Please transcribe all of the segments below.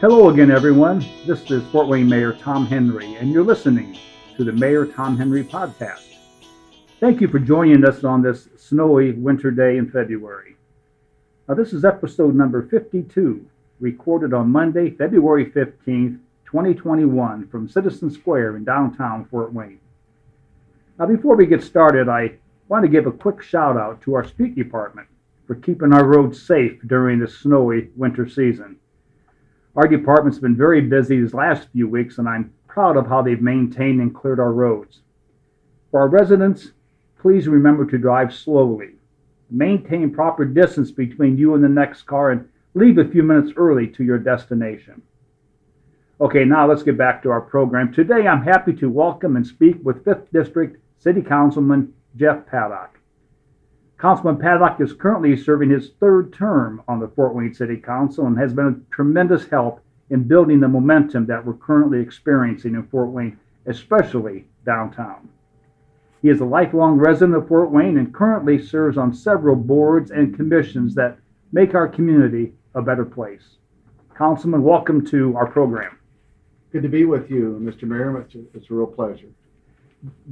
Hello again, everyone. This is Fort Wayne Mayor Tom Henry, and you're listening to the Mayor Tom Henry podcast. Thank you for joining us on this snowy winter day in February. Now, this is episode number 52, recorded on Monday, February 15th, 2021, from Citizen Square in downtown Fort Wayne. Now, before we get started, I want to give a quick shout out to our street department for keeping our roads safe during this snowy winter season. Our department's been very busy these last few weeks, and I'm proud of how they've maintained and cleared our roads. For our residents, please remember to drive slowly. Maintain proper distance between you and the next car and leave a few minutes early to your destination. Okay, now let's get back to our program. Today I'm happy to welcome and speak with 5th District City Councilman Jeff Paddock. Councilman Paddock is currently serving his third term on the Fort Wayne City Council and has been a tremendous help in building the momentum that we're currently experiencing in Fort Wayne, especially downtown. He is a lifelong resident of Fort Wayne and currently serves on several boards and commissions that make our community a better place. Councilman, welcome to our program. Good to be with you, Mr. Mayor. It's a, it's a real pleasure.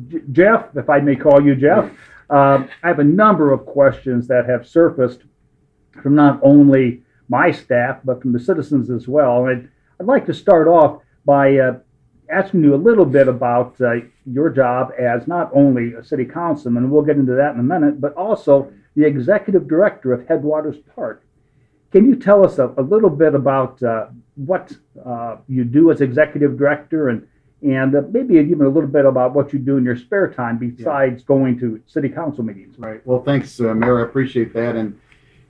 J- Jeff, if I may call you Jeff, um, I have a number of questions that have surfaced from not only my staff, but from the citizens as well. And I'd, like to start off by uh, asking you a little bit about uh, your job as not only a city councilman, and we'll get into that in a minute, but also the executive director of Headwaters Park. Can you tell us a, a little bit about uh, what uh, you do as executive director and and uh, maybe even a little bit about what you do in your spare time besides yeah. going to city council meetings. Right. Well, thanks, uh, Mayor. I appreciate that. And,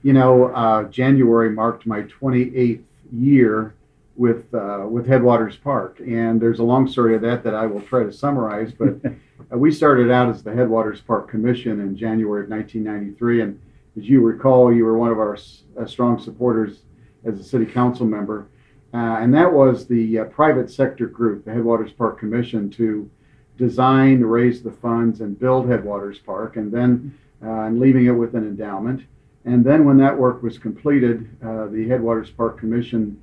you know, uh, January marked my 28th year with uh, with Headwaters Park, and there's a long story of that that I will try to summarize. But uh, we started out as the Headwaters Park Commission in January of 1993, and as you recall, you were one of our uh, strong supporters as a city council member. Uh, and that was the uh, private sector group, the Headwaters Park Commission, to design, raise the funds, and build Headwaters Park, and then uh, and leaving it with an endowment. And then when that work was completed, uh, the Headwaters Park Commission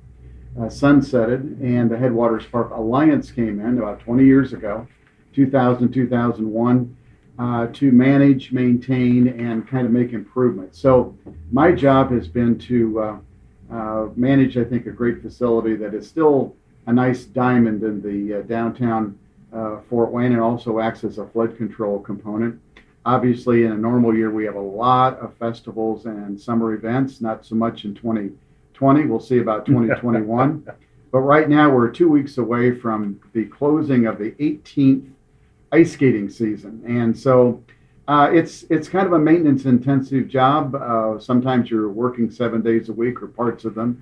uh, sunsetted, and the Headwaters Park Alliance came in about 20 years ago, 2000, 2001. Uh, to manage, maintain, and kind of make improvements. So, my job has been to uh, manage, I think, a great facility that is still a nice diamond in the uh, downtown uh, Fort Wayne and also acts as a flood control component. Obviously, in a normal year, we have a lot of festivals and summer events, not so much in 2020. We'll see about 2021. but right now, we're two weeks away from the closing of the 18th ice skating season. And so uh, it's it's kind of a maintenance intensive job. Uh, sometimes you're working seven days a week or parts of them,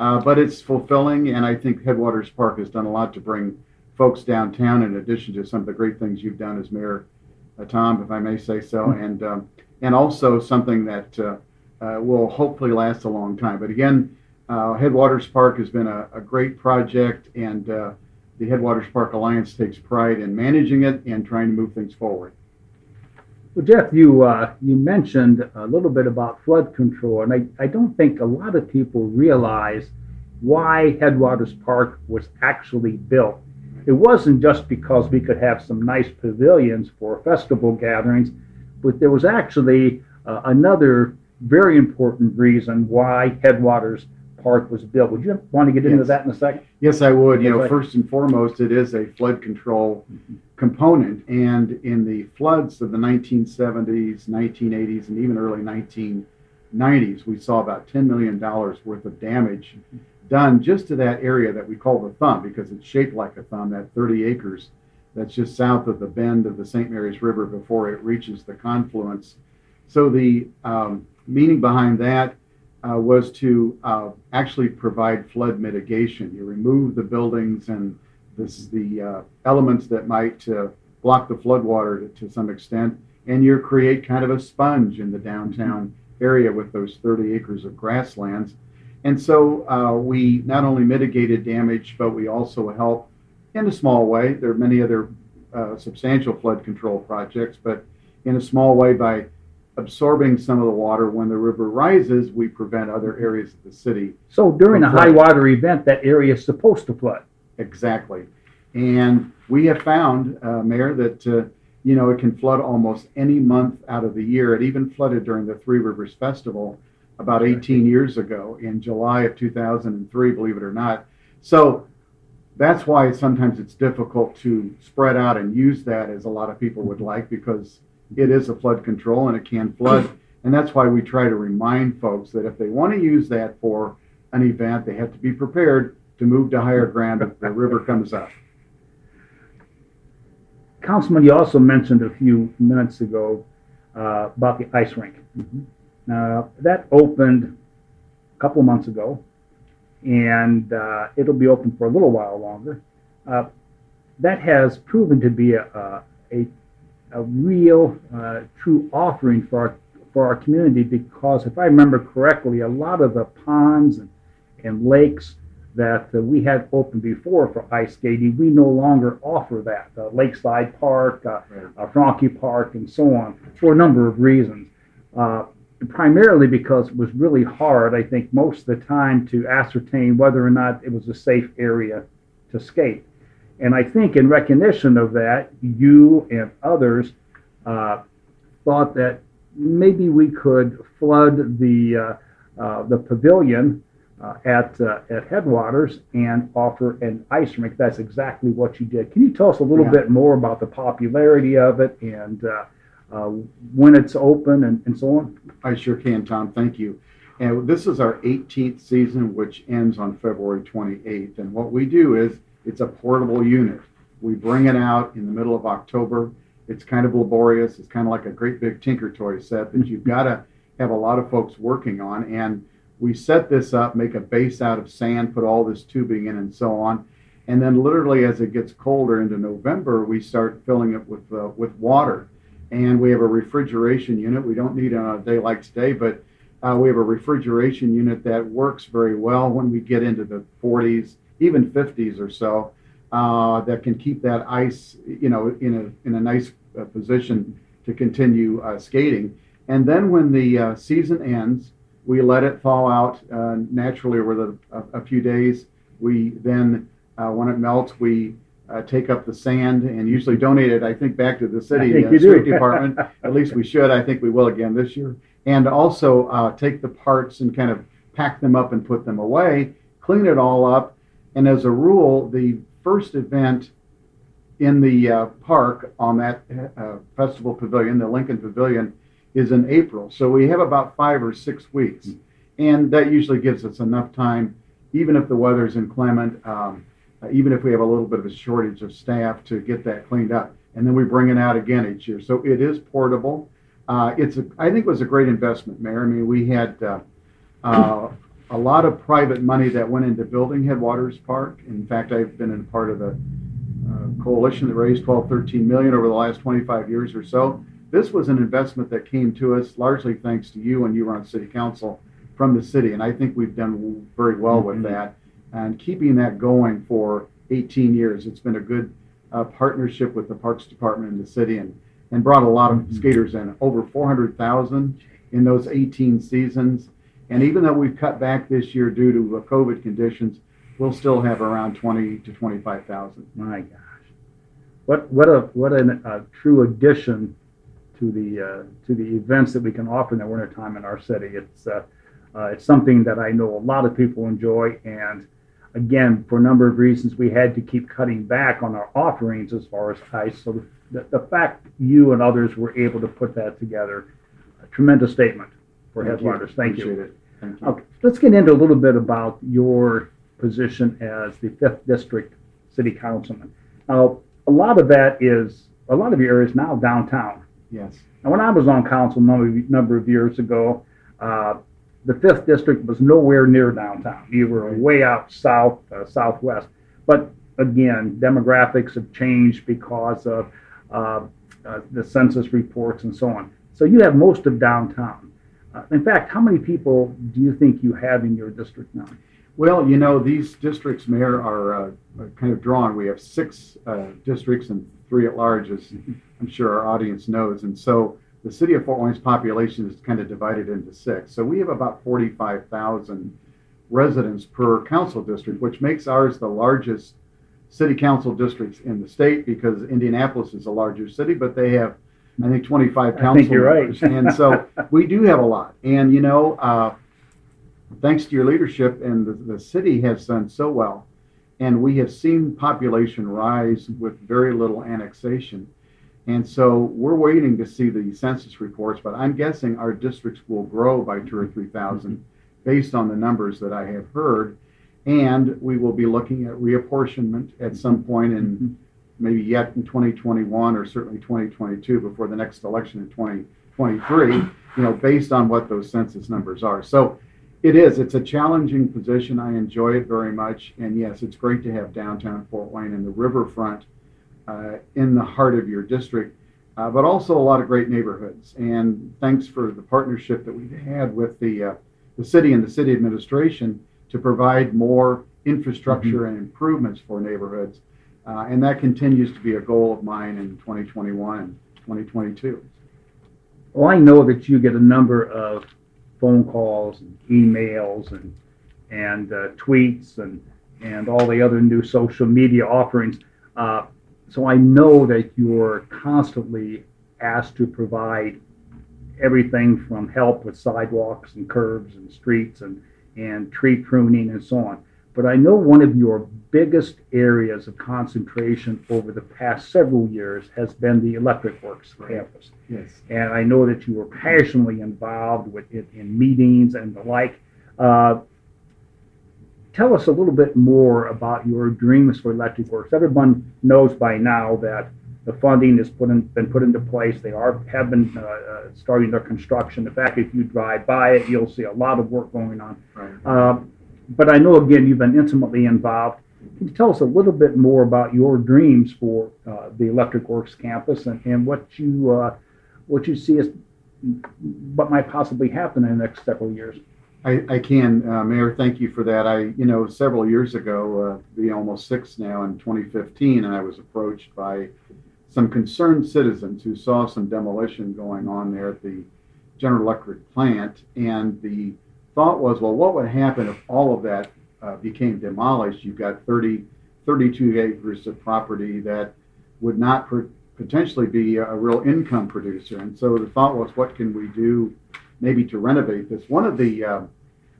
uh, but it's fulfilling. And I think Headwaters Park has done a lot to bring folks downtown. In addition to some of the great things you've done as mayor, uh, Tom, if I may say so, mm-hmm. and um, and also something that uh, uh, will hopefully last a long time. But again, Headwaters Park has been a, a great project, and the Headwaters Park Alliance takes pride in managing it and trying to move things forward. Well, Jeff, you uh, you mentioned a little bit about flood control, and I, I don't think a lot of people realize why Headwaters Park was actually built. It wasn't just because we could have some nice pavilions for festival gatherings, but there was actually uh, another very important reason why Headwaters Park was built. Would you want to get into that in a second? Yes, I would. You know, first and foremost, it is a flood control mm-hmm. Component, and in the floods of the 1970s, 1980s, and even early 1990s, we saw about 10 million dollars worth of damage done just to that area that we call the thumb because it's shaped like a thumb. That 30 acres that's just south of the bend of the St. Mary's River before it reaches the confluence. So the um, meaning behind that uh, was to uh, actually provide flood mitigation. You remove the buildings and this is the uh, elements that might uh, block the floodwater to, to, some extent, and you create kind of a sponge in the downtown area with those 30 acres of grasslands. And so uh, we not only mitigated damage, but we also help in a small way. There are many other uh, substantial flood control projects, but in a small way by absorbing some of the water. When the river rises, we prevent other areas of the city. So during a high water event, that area is supposed to flood. Exactly. And we have found, uh, Mayor, that, uh, you know, it can flood almost any month out of the year. It even flooded during the Three Rivers Festival about 18 years ago in July of 2003, believe it or not. So that's why sometimes it's difficult to spread out and use that as a lot of people would like because it is a flood control and it can flood. And that's why we try to remind folks that if they want to use that for an event, they have to be prepared to move to higher ground if the river comes up. Councilman, you also mentioned a few minutes ago uh, about the ice rink. Now, that opened a couple months ago, and uh, it'll be open for a little while longer. Uh, that has proven to be a, a, a, a real, uh, true offering for our, for our community because, if I remember correctly, a lot of the ponds and, and lakes that uh, we had open before for ice skating, we no longer offer that. Uh, Lakeside Park, uh, Right. uh, Franke Park, and so on, for a number of reasons. Uh, primarily because it was really hard, I think, most of the time to ascertain whether or not it was a safe area to skate. And I think in recognition of that, you and others uh, thought that maybe we could flood the uh, uh, the pavilion uh, at uh, at Headwaters and offer an ice rink. That's exactly what you did. Can you tell us a little Yeah. bit more about the popularity of it and uh, uh, when it's open and, and so on? I sure can, Tom. Thank you. And this is our 18th season, which ends on February 28th. And what we do is it's a portable unit. We bring it out in the middle of October. It's kind of laborious. It's kind of like a great big Tinker Toy set that you've got to have a lot of folks working on. And we set this up, make a base out of sand, put all this tubing in, and so on. And then, literally, as it gets colder into November, we start filling it with uh, with water and we have a refrigeration unit. We don't need it on a day like today, but uh, we have a refrigeration unit that works very well when we get into the 40s, even 50s or so, uh, that can keep that ice, you know, in a in a nice uh, position to continue uh, skating. And then when the uh, season ends, we let it thaw out uh, naturally over the, a, a few days. We then, uh, when it melts, we uh, take up the sand and usually donate it, I think, back to the city uh, street department. At least we should. I think we will again this year. And also uh, take the parts and kind of pack them up and put them away, clean it all up. And as a rule, the first event in the uh, park on that uh, festival pavilion, the Lincoln Pavilion, is in April. So we have about five or six weeks. And that usually gives us enough time, even if the weather is inclement, um, uh, even if we have a little bit of a shortage of staff to get that cleaned up. And then we bring it out again each year. So it is portable. Uh, it's a, I think it was a great investment, Mayor. I mean, we had uh, uh, a lot of private money that went into building Headwaters Park. In fact, I've been in part of the uh, coalition that raised 12, 13 million over the last 25 years or so. This was an investment that came to us largely thanks to you when you were on city council from the city. And I think we've done very well with Mhm. that and keeping that going for 18 years. It's been a good uh, partnership with the Parks Department and the city and, and brought a lot of Mhm. skaters in, over 400,000 in those 18 seasons. And even though we've cut back this year due to COVID conditions, we'll still have around 20 to 25,000. My gosh, what what a what a uh, true addition to the uh, to the events that we can offer in the wintertime in our city. It's uh, uh, it's something that I know a lot of people enjoy, and again, for a number of reasons, we had to keep cutting back on our offerings as far as ice. So the, the fact you and others were able to put that together, a tremendous statement for Thank you. Headwaters. Thank you. Appreciate it. Thank you. Okay, let's get into a little bit about your position as the fifth district city councilman. Now, a lot of that is a lot of your area is now downtown. Yes. Now, when I was on council a number of, number of years ago, uh, the fifth district was nowhere near downtown. You were way out south, uh, southwest. But again, demographics have changed because of uh, uh, the census reports and so on. So you have most of downtown. Uh, in fact, how many people do you think you have in your district now? Well, you know, these districts, Mayor, are uh, are kind of drawn. We have six uh, districts and three at large, as I'm sure our audience knows. And so the city of Fort Wayne's population is kind of divided into six. So we have about 45,000 residents per council district, which makes ours the largest city council districts in the state because Indianapolis is a larger city, but they have, I think, 25 council I think you're members. right. and so we do have a lot. And, you know, uh, thanks to your leadership, and the, the city has done so well. And we have seen population rise with very little annexation. And so we're waiting to see the census reports, but I'm guessing our districts will grow by two or 3,000 based on the numbers that I have heard. And we will be looking at reapportionment at some point in mm-hmm. maybe yet in 2021 or certainly 2022 before the next election in 2023, you know, based on what those census numbers are. So it is, it's a challenging position. I enjoy it very much. And yes, it's great to have downtown Fort Wayne and the riverfront in the heart of your district, uh, but also a lot of great neighborhoods. And thanks for the partnership that we've had with the, uh, the city and the city administration to provide more infrastructure and improvements for neighborhoods. Uh, and that continues to be a goal of mine in 2021 and 2022. Well, I know that you get a number of phone calls and emails and and uh, tweets and and all the other new social media offerings. Uh, so I know that you're constantly asked to provide everything from help with sidewalks and curbs and streets and and tree pruning and so on. But I know one of your biggest areas of concentration over the past several years has been the Electric Works Right. campus. Yes. And I know that you were passionately involved with it in meetings and the like. Uh, tell us a little bit more about your dreams for Electric Works. Everyone knows by now that the funding has put in, been put into place. They are have been uh, uh, starting their construction. In fact, if you drive by it, you'll see a lot of work going on. Right. Uh, but I know again you've been intimately involved. Can you tell us a little bit more about your dreams for uh, the Electric Works campus and, and what you uh, what you see as what might possibly happen in the next several years? I, I can, uh, Mayor. Thank you for that. I, you know, several years ago, uh, be almost six now, in 2015, and I was approached by some concerned citizens who saw some demolition going on there at the General Electric plant, and the thought was, well, what would happen if all of that uh, became demolished? You've got 30, 32 acres of property that would not potentially be a real income producer, and so the thought was, what can we do? Maybe to renovate this. One of the, uh,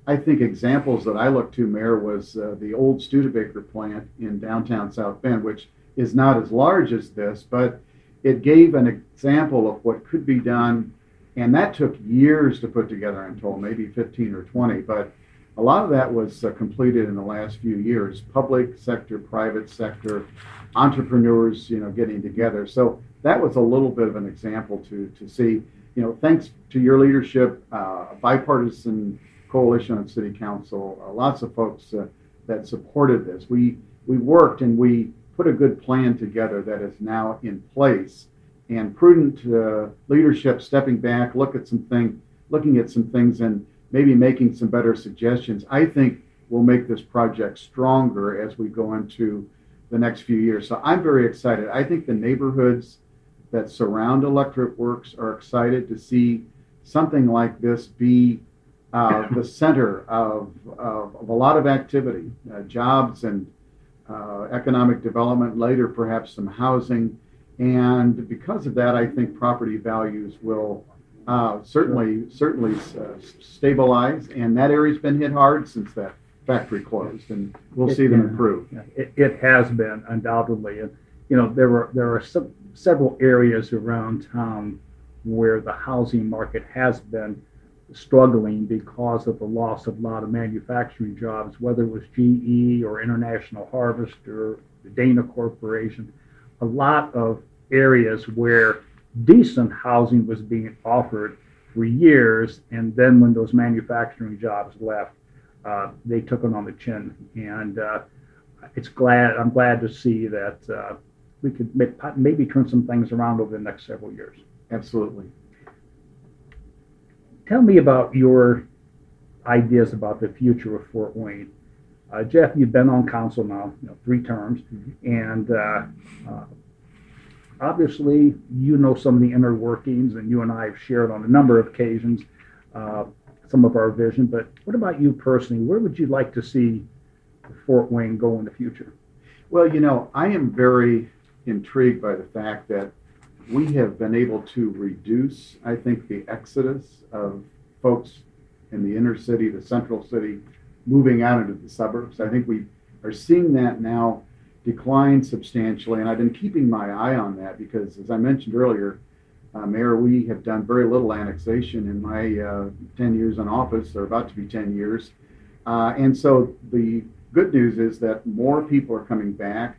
I think, examples that I looked to, Mayor, was uh, the old Studebaker plant in downtown South Bend, which is not as large as this, but it gave an example of what could be done. And that took years to put together, I'm told, maybe 15 or 20. But a lot of that was uh, completed in the last few years. Public sector, private sector, entrepreneurs, you know, getting together. So that was a little bit of an example to to see you know, thanks to your leadership, uh, a bipartisan coalition of city council, uh, lots of folks uh, that supported this. We we worked and we put a good plan together that is now in place. And prudent leadership, stepping back, look at some thing, looking at some things, and maybe making some better suggestions. I think will make this project stronger as we go into the next few years. So I'm very excited. I think the neighborhoods that surround Electric Works are excited to see something like this be uh, the center of, of, of, a lot of activity, uh, jobs and uh, economic development, later perhaps some housing. And because of that, I think property values will uh, certainly certainly uh, stabilize. And that area's been hit hard since that factory closed, and we'll see them improve. It, it has been undoubtedly, and you know there were there are some several areas around town where the housing market has been struggling because of the loss of a lot of manufacturing jobs, whether it was GE or International Harvest or the Dana Corporation. A lot of areas where decent housing was being offered for years, and then when those manufacturing jobs left, uh, they took it on the chin. And uh, it's glad I'm glad to see that uh, we could maybe turn some things around over the next several years. Absolutely. Tell me about your ideas about the future of Fort Wayne. Uh, Jeff, you've been on council now, you know, three terms, mm-hmm. and uh, uh, obviously, you know some of the inner workings, and you and I have shared on a number of occasions uh, some of our vision. But what about you personally? Where would you like to see Fort Wayne go in the future? Well, you know, I am very intrigued by the fact that we have been able to reduce, I think, the exodus of folks in the inner city, the central city, moving out into the suburbs. I think we are seeing that now decline substantially, and I've been keeping my eye on that because, as I mentioned earlier, uh, Mayor, we have done very little annexation in my uh, 10 years in office, or about to be 10 years. Uh, and so the good news is that more people are coming back.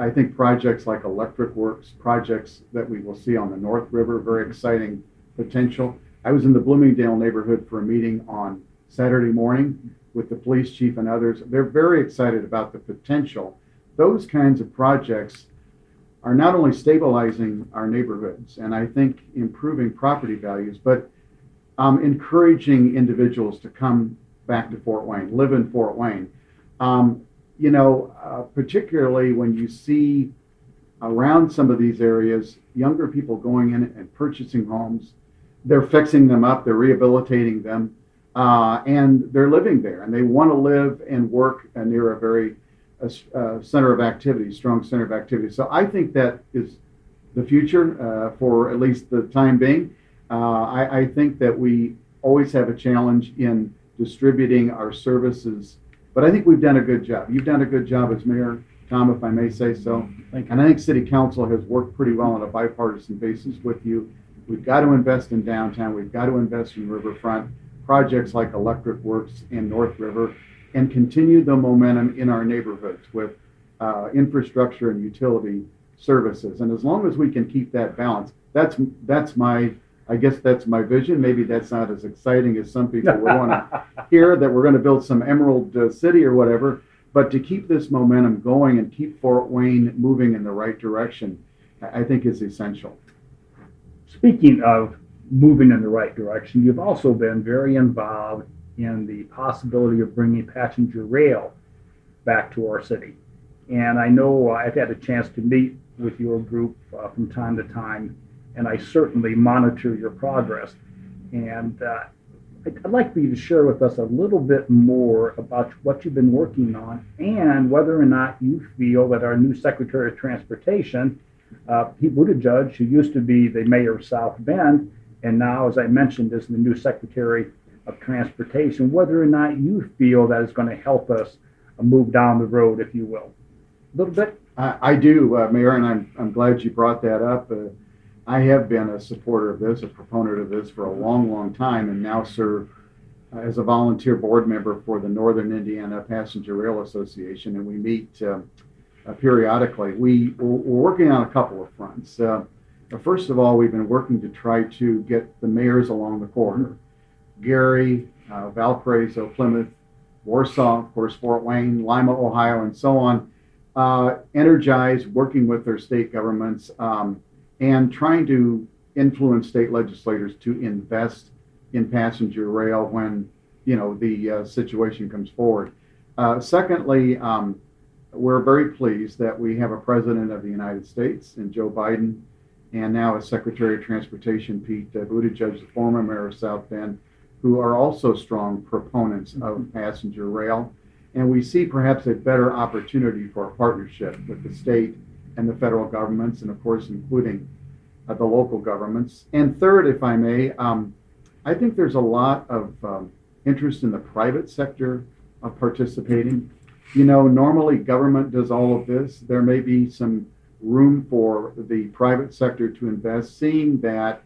I think projects like Electric Works, projects that we will see on the North River, very exciting potential. I was in the Bloomingdale neighborhood for a meeting on Saturday morning with the police chief and others. They're very excited about the potential. Those kinds of projects are not only stabilizing our neighborhoods and I think improving property values, but um, encouraging individuals to come back to Fort Wayne, live in Fort Wayne. Um, you know, uh, particularly when you see around some of these areas younger people going in and purchasing homes, they're fixing them up, they're rehabilitating them, uh, and they're living there, and they want to live and work near a very a, a center of activity, strong center of activity. So I think that is the future uh, for at least the time being. Uh, I, I, think that we always have a challenge in distributing our services, but I think we've done a good job. You've done a good job as mayor, Tom, if I may say so. And I think City Council has worked pretty well on a bipartisan basis with you. We've got to invest in downtown. We've got to invest in riverfront projects like Electric Works and North River and continue the momentum in our neighborhoods with uh, infrastructure and utility services. And as long as we can keep that balance, that's that's my I guess that's my vision. Maybe that's not as exciting as some people would want to hear that we're going to build some Emerald uh, City or whatever. But to keep this momentum going and keep Fort Wayne moving in the right direction, I think is essential. Speaking of moving in the right direction, you've also been very involved in the possibility of bringing passenger rail back to our city. And I know I've had a chance to meet with your group uh, from time to time, and I certainly monitor your progress. And uh, I'd like for you to share with us a little bit more about what you've been working on and whether or not you feel that our new Secretary of Transportation, uh, Pete Buttigieg, who used to be the mayor of South Bend, and now, as I mentioned, is the new Secretary of transportation, whether or not you feel that is going to help us move down the road, if you will. A little bit? I, I do, uh, Mayor, and I'm, I'm glad you brought that up. Uh, I have been a supporter of this, a proponent of this for a long, long time, and now serve uh, as a volunteer board member for the Northern Indiana Passenger Rail Association, and we meet uh, uh, periodically. We, we're, working on a couple of fronts. Uh, first of all, we've been working to try to get the mayors along the corridor Gary, uh, Valparaiso, Plymouth, Warsaw, of course, Fort Wayne, Lima, Ohio, and so on, uh, energized working with their state governments um, and trying to influence state legislators to invest in passenger rail when you know the uh, situation comes forward. Uh, secondly, um, we're very pleased that we have a president of the United States and Joe Biden, and now a Secretary of Transportation Pete Buttigieg, the former mayor of South Bend, who are also strong proponents of mm-hmm. passenger rail. And we see perhaps a better opportunity for a partnership with the state and the federal governments, and of course, including uh, the local governments. And third, if I may, um, I think there's a lot of um, interest in the private sector of participating. You know, normally government does all of this. There may be some room for the private sector to invest, seeing that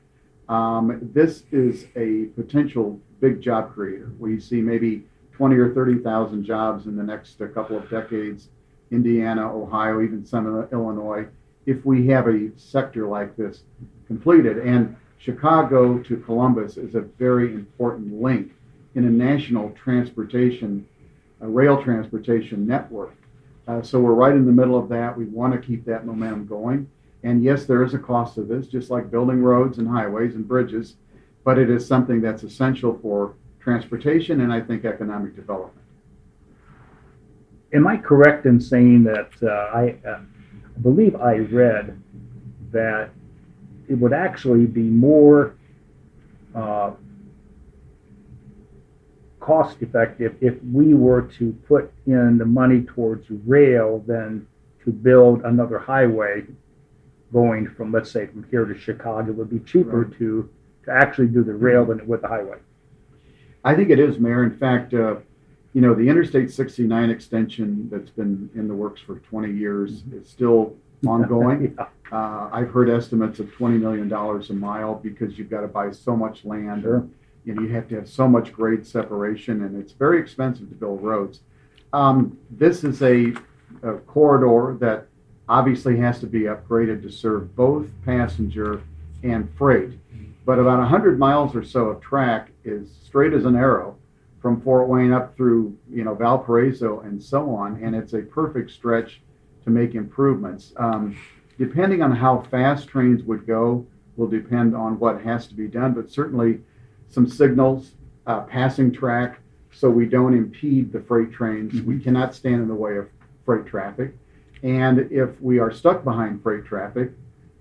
um, this is a potential big job creator. We see maybe 20 or 30,000 jobs in the next couple of decades, Indiana, Ohio, even some of Illinois, if we have a sector like this completed. And Chicago to Columbus is a very important link in a national transportation, a rail transportation network. Uh, so we're right in the middle of that. We want to keep that momentum going. And yes, there is a cost to this, just like building roads and highways and bridges, but it is something that's essential for transportation and I think economic development. Am I correct in saying that uh, I uh, believe I read that it would actually be more uh, cost effective if we were to put in the money towards rail than to build another highway going from, let's say, from here to Chicago. It would be cheaper Right. to, to actually do the rail than it would the highway. I think it is, Mayor. In fact, uh, you know, the Interstate 69 extension that's been in the works for 20 years is still ongoing. Yeah, Uh, I've heard estimates of $20 million a mile because you've got to buy so much land. Sure. You know, you have to have so much grade separation, and it's very expensive to build roads. Um, this is a, a corridor that obviously has to be upgraded to serve both passenger and freight. But about 100 miles or so of track is straight as an arrow from Fort Wayne up through, you know, Valparaiso and so on, and it's a perfect stretch to make improvements. Um, depending on how fast trains would go will depend on what has to be done, but certainly some signals, uh, passing track, so we don't impede the freight trains. We cannot stand in the way of freight traffic. And if we are stuck behind freight traffic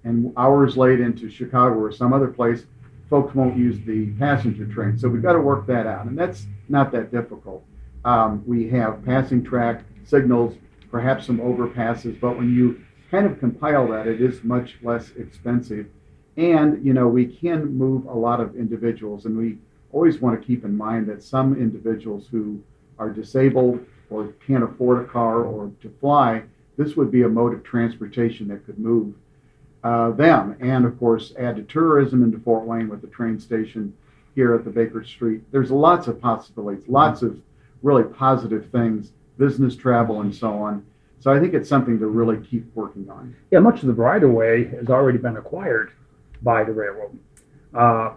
and hours late into Chicago or some other place, folks won't use the passenger train. So we've got to work that out, and that's not that difficult. Um, we have passing track signals, perhaps some overpasses, but when you kind of compile that, it is much less expensive. And, you know, we can move a lot of individuals, and we always want to keep in mind that some individuals who are disabled or can't afford a car or to fly, this would be a mode of transportation that could move uh, them. And of course, add to tourism into Fort Wayne with the train station here at the Baker Street. There's lots of possibilities, lots of really positive things, business travel and so on. So I think it's something to really keep working on. Yeah, much of the right of way has already been acquired by the railroad. Uh,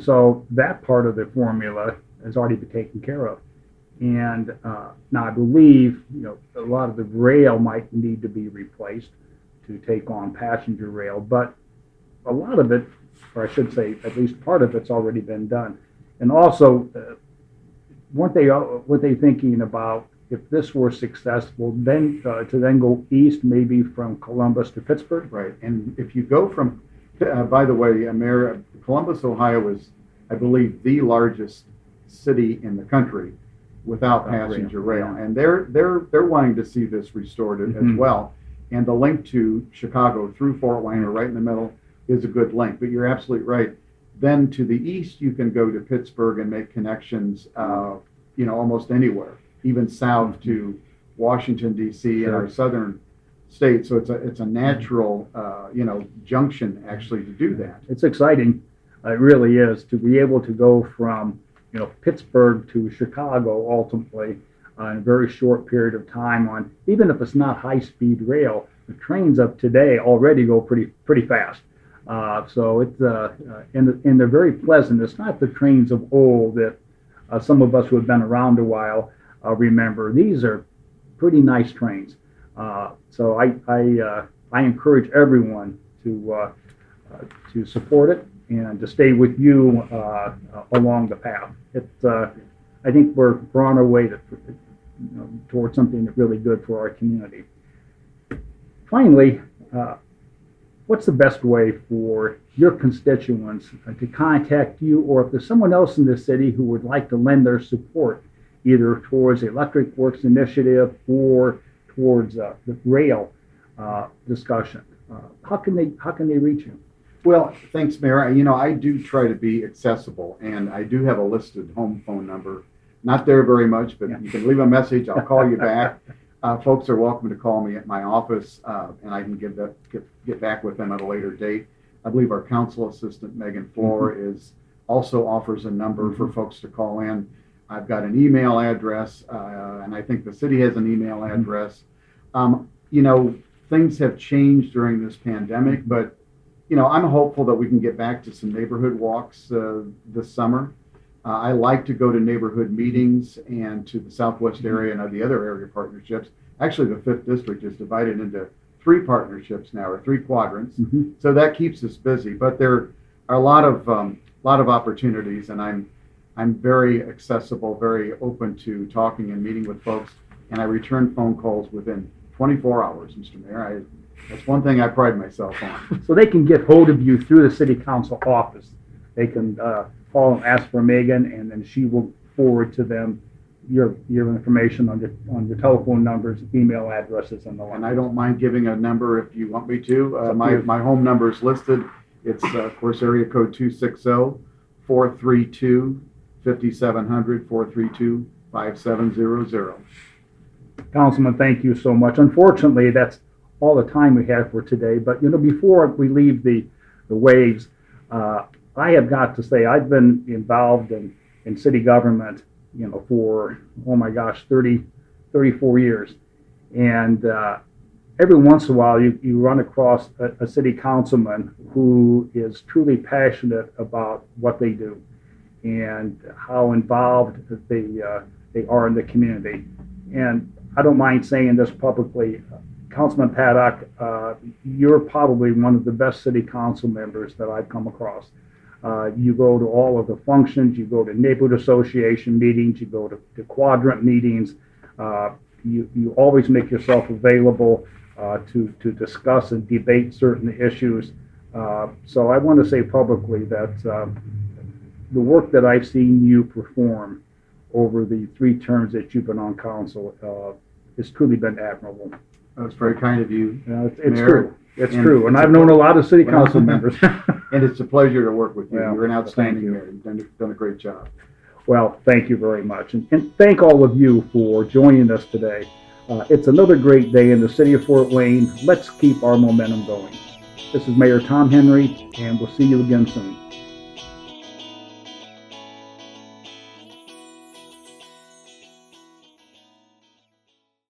so that part of the formula has already been taken care of. And uh, now I believe you know a lot of the rail might need to be replaced to take on passenger rail, but a lot of it, or I should say, at least part of it's already been done. And also, uh, weren't they were they thinking about if this were successful, then uh, to then go east, maybe from Columbus to Pittsburgh? Right. And if you go from, uh, by the way, Amer- Columbus, Ohio is, I believe, the largest city in the country without rail, passenger rail. yeah. And they're, they're, they're wanting to see this restored as Mhm. well. And the link to Chicago through Fort Wayne or right in the middle is a good link. But you're absolutely right. Then to the east, you can go to Pittsburgh and make connections, uh, you know, almost anywhere, even south to Washington D.C. and our southern states. So it's a it's a natural, uh, you know, junction actually to do that. It's exciting. It really is to be able to go from you know Pittsburgh to Chicago ultimately uh, in a very short period of time on even if it's not high speed rail. The trains of today already go pretty pretty fast. Uh, so it's uh, uh, and and they're very pleasant. It's not the trains of old that uh, some of us who have been around a while uh, remember. These are pretty nice trains. Uh, so I I, I encourage everyone to to support it and to stay with you along the path. It, uh, I think we're, we're on our way to, you know, towards something that's really good for our community. Finally, what's the best way for your constituents to contact you, or if there's someone else in the city who would like to lend their support, either towards the Electric Works Initiative or towards uh, the rail uh, discussion? Uh, how can they how can they reach you? Well, thanks, Mayor. You know, I do try to be accessible, and I do have a listed home phone number. Not there very much, but Yeah. you can leave a message. I'll call you back. Uh, folks are welcome to call me at my office, uh, and I can give that get, get back with them at a later date. I believe our council assistant Megan Floor is also offers a number for folks to call in. I've got an email address, uh, and I think the city has an email address. Um, you know, things have changed during this pandemic, but you know, I'm hopeful that we can get back to some neighborhood walks uh, this summer. Uh, I like to go to neighborhood meetings and to the Southwest area and the other area partnerships. Actually, the fifth district is divided into three partnerships now, or three quadrants. Mhm. So that keeps us busy. But there are a lot of um, lot of opportunities, and I'm I'm very accessible, very open to talking and meeting with folks. And I return phone calls within 24 hours, Mr. Mayor. That's one thing I pride myself on. So they can get hold of you through the city council office. They can uh, call and ask for Megan, and then she will forward to them your your information on your on your telephone numbers, email addresses, and the like. And I don't mind giving a number if you want me to. Uh, my, my home number is listed. It's, uh, of course, area code 260 432 5700 432 5700. Councilman, thank you so much. Unfortunately, that's all the time we have for today. But you know, before we leave the the waves, uh, I have got to say I've been involved in in city government, you know, for oh my gosh, 30, 34 years, and uh, every once in a while you, you run across a, a city councilman who is truly passionate about what they do and how involved they uh, they are in the community. And I don't mind saying this publicly, Councilman Paddock, uh, you're probably one of the best city council members that I've come across. Uh, you go to all of the functions, you go to neighborhood association meetings, you go to, to quadrant meetings. Uh, you, you always make yourself available uh, to, to discuss and debate certain issues. Uh, so I want to say publicly that um, the work that I've seen you perform over the three terms that you've been on council uh, has truly been admirable. That's very kind of you. It's, it's true. It's and true. And it's I've known a lot of city council members. And it's a pleasure to work with you. Well, You're an outstanding you. mayor. You've done, done a great job. Well, thank you very much. And, and thank all of you for joining us today. Uh, it's another great day in the city of Fort Wayne. Let's keep our momentum going. This is Mayor Tom Henry, and we'll see you again soon.